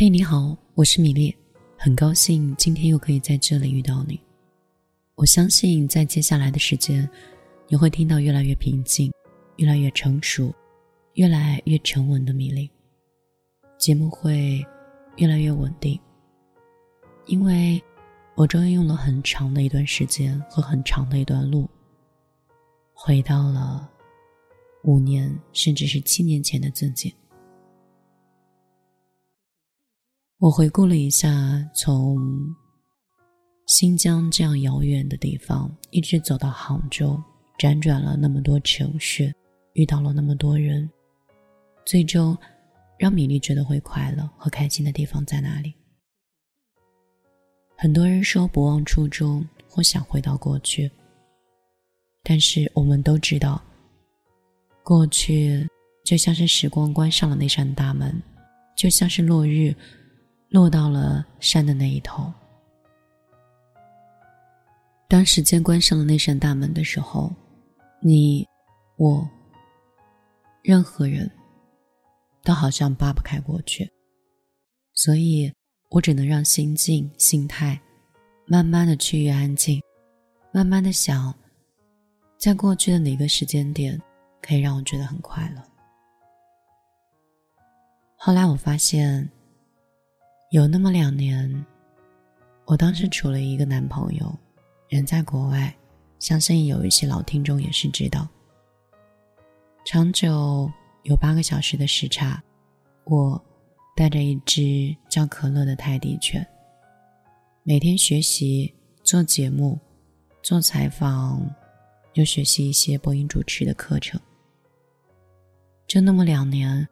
嘿，你好，我是米粒，很高兴今天又可以在这里遇到你。我相信在接下来的时间，你会听到越来越平静、越来越成熟、越来越沉稳的米粒。节目会越来越稳定，因为我终于用了很长的一段时间和很长的一段路，回到了五年甚至是七年前的自己。我回顾了一下，从新疆这样遥远的地方，一直走到杭州，辗转了那么多城市，遇到了那么多人，最终让米粒觉得会快乐和开心的地方在哪里？很多人说不忘初衷或想回到过去，但是我们都知道，过去就像是时光关上了那扇大门，就像是落日。落到了山的那一头。当时间关上了那扇大门的时候，你、我、任何人，都好像扒不开过去。所以我只能让心境、心态，慢慢的趋于安静，慢慢的想，在过去的哪个时间点，可以让我觉得很快乐。后来我发现。有那么两年，我当时处了一个男朋友，人在国外，相信有一些老听众也是知道。长久有八个小时的时差，我带着一只叫可乐的泰迪犬，每天学习做节目、做采访，又学习一些播音主持的课程。就那么两年，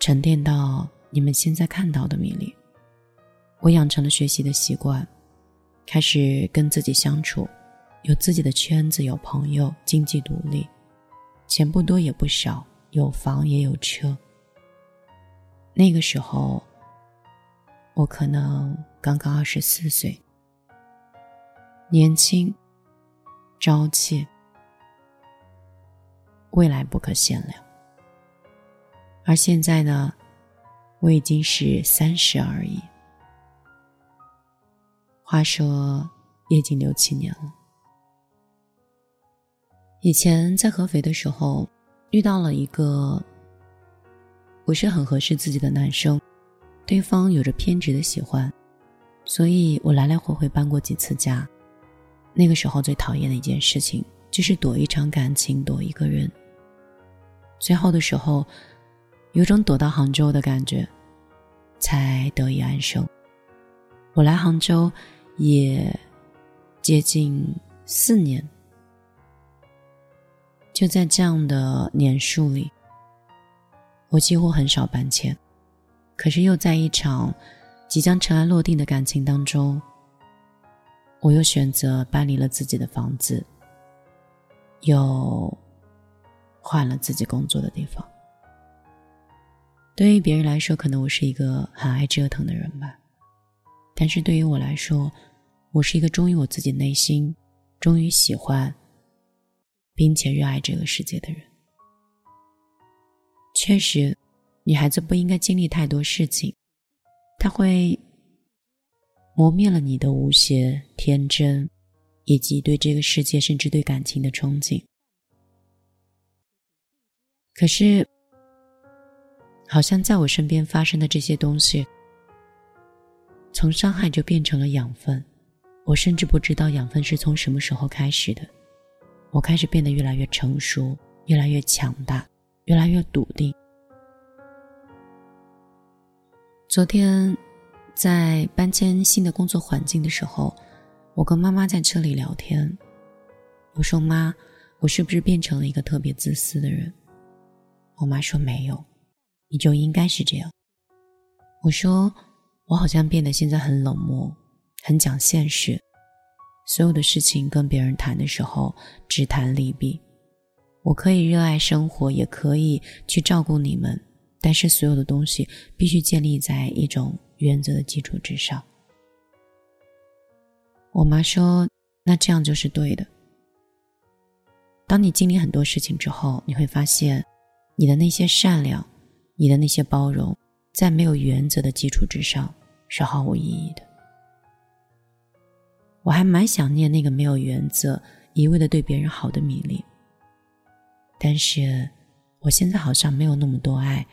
沉淀到你们现在看到的米粒。我养成了学习的习惯，开始跟自己相处，有自己的圈子，有朋友，经济独立，钱不多也不少，有房也有车。那个时候，我可能刚刚二十四岁，年轻、朝气，未来不可限量。而现在呢，我已经是三十而已。话说，也已经六七年了。以前在合肥的时候，遇到了一个不是很合适自己的男生，对方有着偏执的喜欢，所以我来来回回搬过几次家。那个时候最讨厌的一件事情，就是躲一场感情，躲一个人。最后的时候，有种躲到杭州的感觉，才得以安生。我来杭州。也接近四年，就在这样的年数里，我几乎很少搬迁，可是又在一场即将尘埃落定的感情当中，我又选择搬离了自己的房子，又换了自己工作的地方。对于别人来说，可能我是一个很爱折腾的人吧。但是对于我来说，我是一个忠于我自己内心、忠于喜欢，并且热爱这个世界的人。确实，女孩子不应该经历太多事情，它会磨灭了你的无邪、天真，以及对这个世界甚至对感情的憧憬。可是，好像在我身边发生的这些东西。从伤害就变成了养分，我甚至不知道养分是从什么时候开始的。我开始变得越来越成熟，越来越强大，越来越笃定。昨天在搬迁新的工作环境的时候，我跟妈妈在车里聊天。我说：“妈，我是不是变成了一个特别自私的人？”我妈说：“没有，你就应该是这样。”我说。我好像变得现在很冷漠，很讲现实，所有的事情跟别人谈的时候只谈利弊。我可以热爱生活，也可以去照顾你们，但是所有的东西必须建立在一种原则的基础之上。我妈说：“那这样就是对的。”当你经历很多事情之后，你会发现，你的那些善良，你的那些包容。在没有原则的基础之上是毫无意义的。我还蛮想念那个没有原则、一味的对别人好的米粒，但是我现在好像没有那么多爱，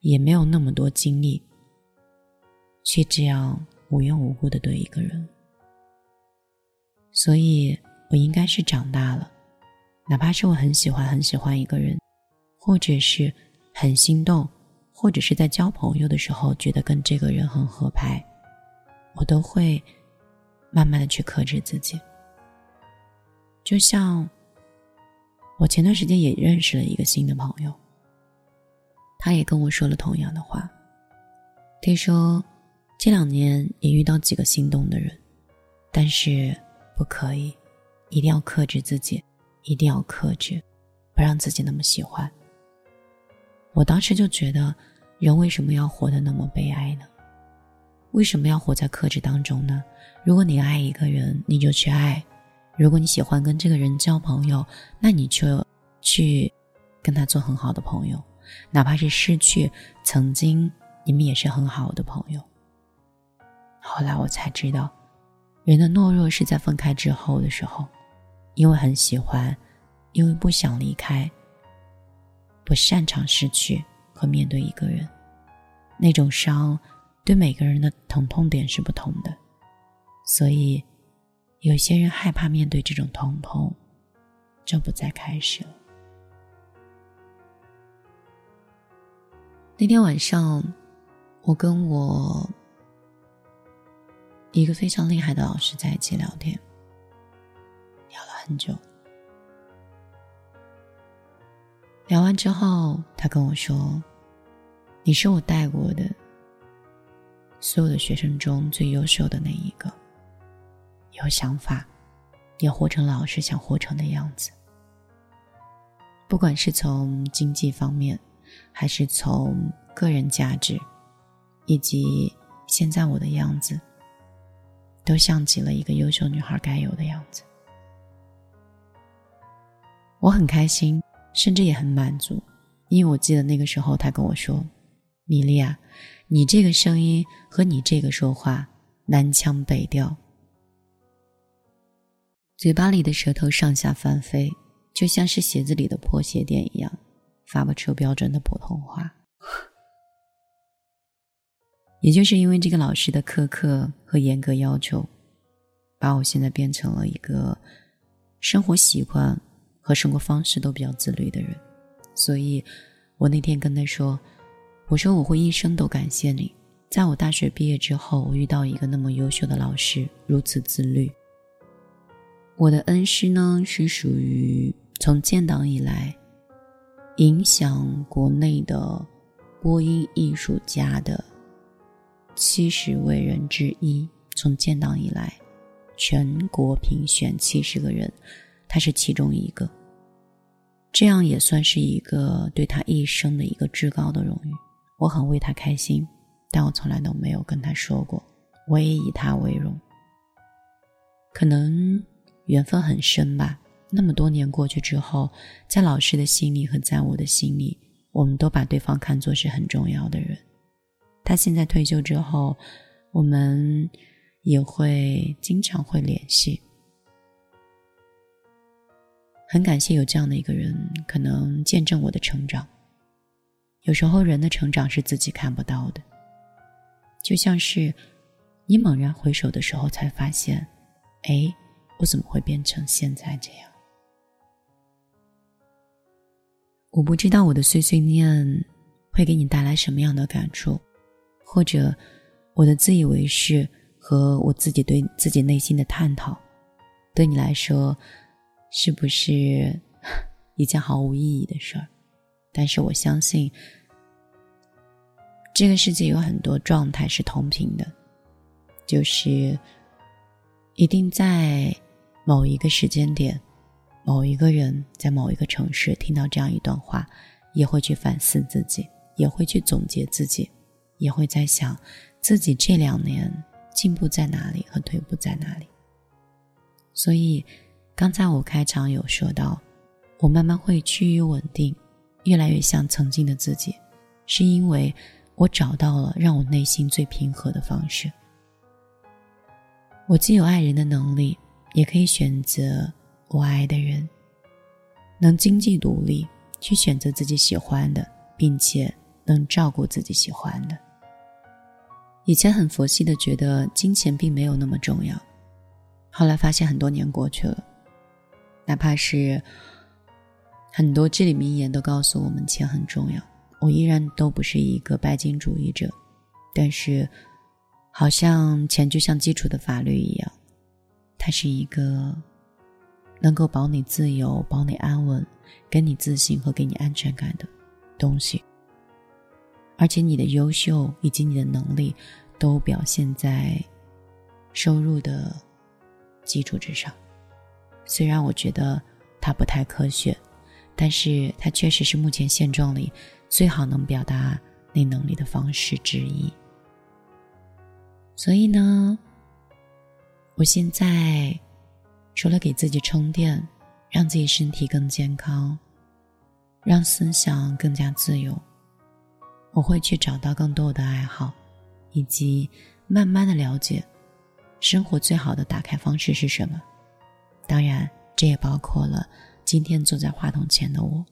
也没有那么多精力，去这样无缘无故的对一个人。所以，我应该是长大了，哪怕是我很喜欢很喜欢一个人，或者是很心动，或者是在交朋友的时候觉得跟这个人很合拍，我都会。慢慢的去克制自己，就像我前段时间也认识了一个新的朋友，他也跟我说了同样的话。听说这两年也遇到几个心动的人，但是不可以，一定要克制自己，一定要克制，不让自己那么喜欢。我当时就觉得，人为什么要活得那么悲哀呢？为什么要活在克制当中呢？如果你爱一个人，你就去爱；如果你喜欢跟这个人交朋友，那你就去跟他做很好的朋友，哪怕是失去，曾经你们也是很好的朋友。后来我才知道，人的懦弱是在分开之后的时候，因为很喜欢，因为不想离开，不擅长失去和面对一个人，那种伤。对每个人的疼痛点是不同的，所以有些人害怕面对这种疼痛，就不再开始了。那天晚上，我跟我一个非常厉害的老师在一起聊天，聊了很久。聊完之后，他跟我说：“你是我带过的。”所有的学生中最优秀的那一个，有想法，也活成老师想活成的样子。不管是从经济方面，还是从个人价值，以及现在我的样子，都像极了一个优秀女孩该有的样子。我很开心，甚至也很满足，因为我记得那个时候他跟我说：“米莉亚。”你这个声音和你这个说话南腔北调，嘴巴里的舌头上下翻飞，就像是鞋子里的破鞋垫一样，发不出标准的普通话。也就是因为这个老师的苛刻和严格要求，把我现在变成了一个生活习惯和生活方式都比较自律的人。所以，我那天跟他说。我说我会一生都感谢你，在我大学毕业之后，我遇到一个那么优秀的老师，如此自律。我的恩师呢，是属于从建党以来，影响国内的播音艺术家的七十位人之一。从建党以来，全国评选七十个人，他是其中一个。这样也算是一个对他一生的一个至高的荣誉。我很为他开心，但我从来都没有跟他说过，我也以他为荣。可能缘分很深吧。那么多年过去之后，在老师的心里和在我的心里，我们都把对方看作是很重要的人。他现在退休之后，我们也会经常会联系。很感谢有这样的一个人，可能见证我的成长。有时候人的成长是自己看不到的，就像是你猛然回首的时候，才发现，哎，我怎么会变成现在这样？我不知道我的碎碎念会给你带来什么样的感触，或者我的自以为是和我自己对自己内心的探讨，对你来说是不是 一件毫无意义的事儿？但是我相信，这个世界有很多状态是同频的，就是一定在某一个时间点，某一个人在某一个城市听到这样一段话，也会去反思自己，也会去总结自己，也会在想自己这两年进步在哪里和退步在哪里。所以，刚才我开场有说到，我慢慢会趋于稳定。越来越像曾经的自己，是因为我找到了让我内心最平和的方式。我既有爱人的能力，也可以选择我爱的人。能经济独立，去选择自己喜欢的，并且能照顾自己喜欢的。以前很佛系的觉得金钱并没有那么重要，后来发现很多年过去了，哪怕是很多至理名言都告诉我们钱很重要，我依然都不是一个拜金主义者。但是。好像钱就像基础的法律一样，它是一个能够保你自由、保你安稳、给你自信和给你安全感的东西。而且你的优秀以及你的能力，都表现在收入的基础之上。虽然我觉得它不太科学，但是它确实是目前现状里最好能表达内能力的方式之一。所以呢，我现在除了给自己充电，让自己身体更健康，让思想更加自由，我会去找到更多的爱好，以及慢慢的了解生活最好的打开方式是什么。当然，这也包括了今天坐在话筒前的我。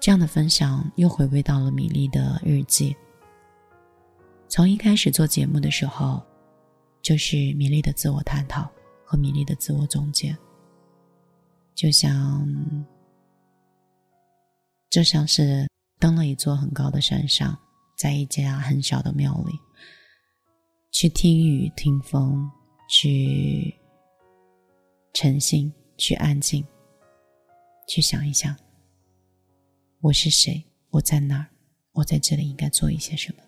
这样的分享又回归到了米粒的日记。从一开始做节目的时候，就是米粒的自我探讨和米粒的自我总结。就像，就像是登了一座很高的山上，在一家很小的庙里，去听雨、听风，去沉心、去安静，去想一想，我是谁？我在哪儿？我在这里应该做一些什么？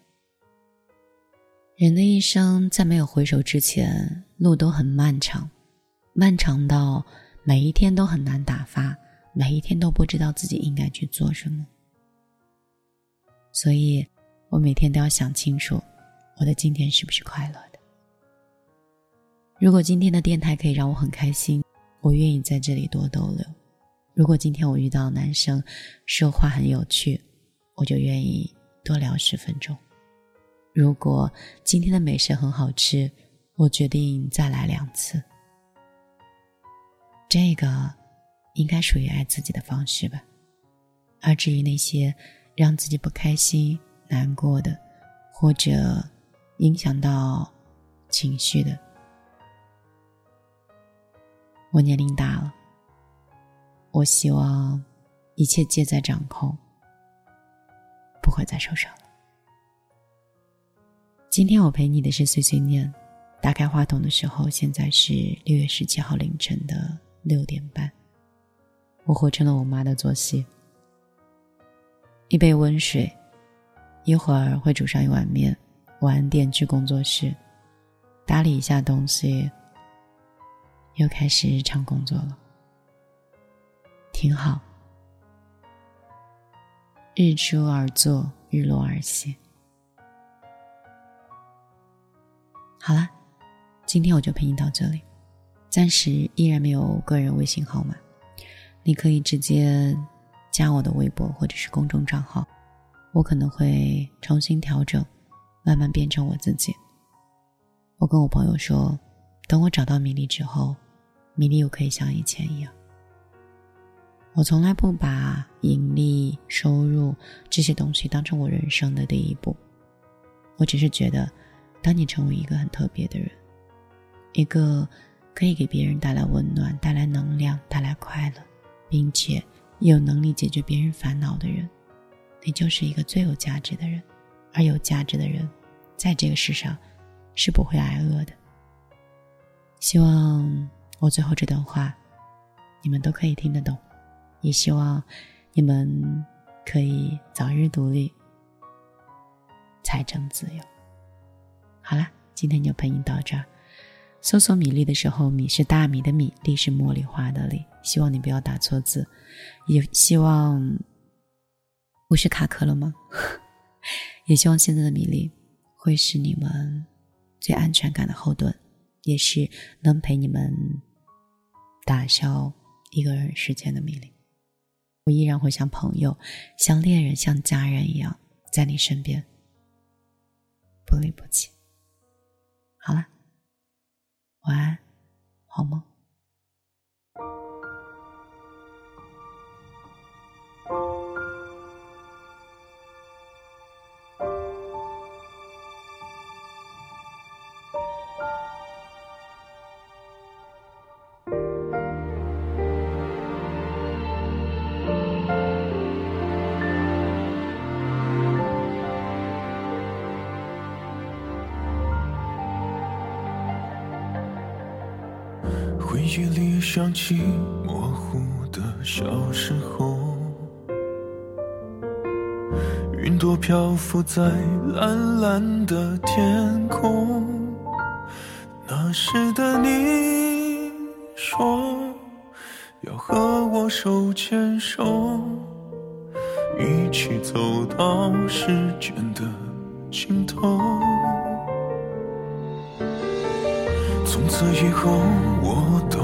人的一生，在没有回首之前，路都很漫长，漫长到每一天都很难打发，每一天都不知道自己应该去做什么。所以，我每天都要想清楚，我的今天是不是快乐。如果今天的电台可以让我很开心，我愿意在这里多逗留；如果今天我遇到男生说话很有趣，我就愿意多聊十分钟。如果今天的美食很好吃，我决定再来两次。这个应该属于爱自己的方式吧。而至于那些让自己不开心、难过的，或者影响到情绪的，我年龄大了，我希望一切皆在掌控，不会再受伤了。今天我陪你的是碎碎念。打开话筒的时候，现在是六月十七号凌晨的六点半。我活成了我妈的作息：一杯温水，一会儿会煮上一碗面，晚点去工作室打理一下东西，又开始日常工作了。挺好，日出而作，日落而息。好了，今天我就陪你到这里。暂时依然没有个人微信号码，你可以直接加我的微博或者是公众账号，我可能会重新调整，慢慢变成我自己。我跟我朋友说，等我找到米粒之后，米粒又可以像以前一样。我从来不把盈利、收入这些东西当成我人生的第一步，我只是觉得。当你成为一个很特别的人，一个可以给别人带来温暖、带来能量、带来快乐，并且有能力解决别人烦恼的人，你就是一个最有价值的人。而有价值的人，在这个世上是不会挨饿的。希望我最后这段话，你们都可以听得懂，也希望你们可以早日独立，财政自由。好了，今天就陪你到这儿。搜索米粒的时候，米是大米的米，粒是茉莉花的粒。希望你不要打错字，也希望不是卡壳了吗？也希望现在的米粒会是你们最安全感的后盾，也是能陪你们打消一个人时间的命令。我依然会像朋友、像恋人、像家人一样在你身边，不离不弃。好了，晚安，好梦。记忆里想起模糊的小时候，云朵漂浮在蓝蓝的天空。那时的你说要和我手牵手，一起走到时间的尽头。从此以后，我都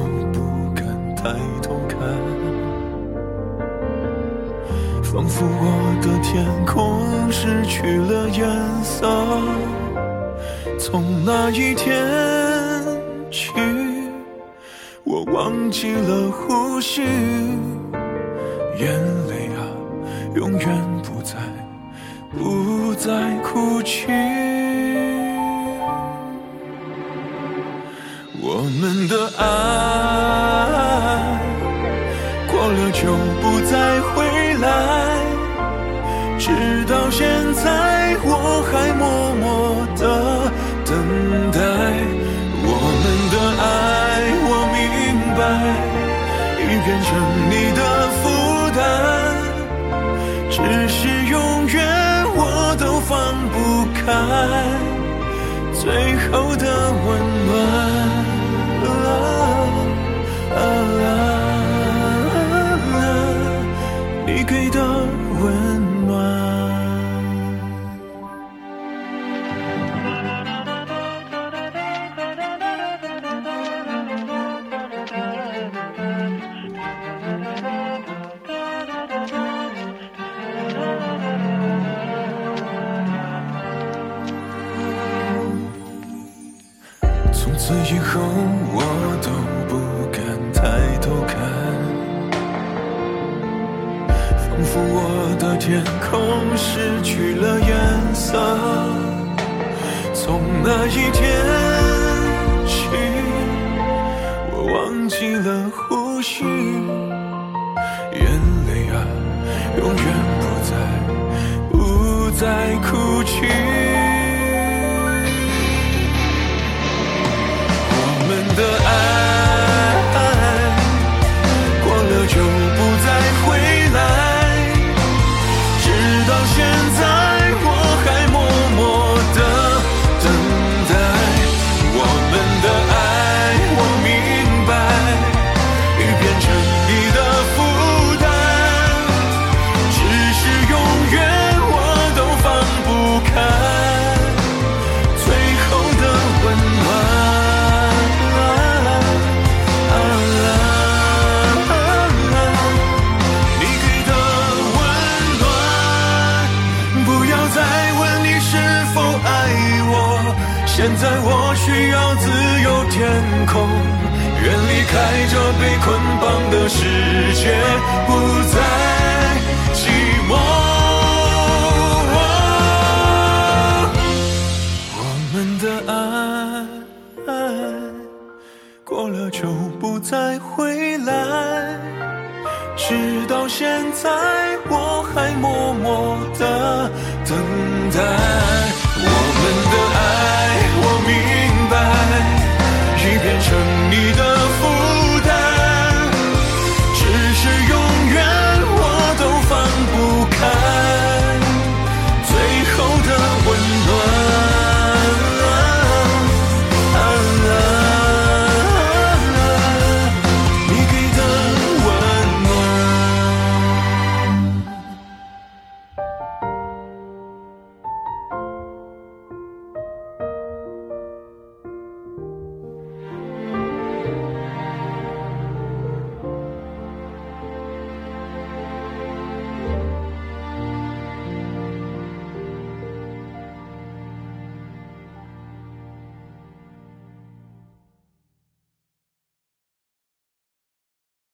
抬头看，仿佛我的天空失去了颜色。从那一天起，我忘记了呼吸，眼泪啊，永远不再，不再哭泣。我们的爱再回来，直到现在我还默默的等待。我们的爱，我明白，已变成你的负担，只是永远我都放不开最后的温暖。天空失去了颜色。从那一天起，我忘记了呼吸，眼泪啊，永远不再，不再哭泣。我们的爱世界，不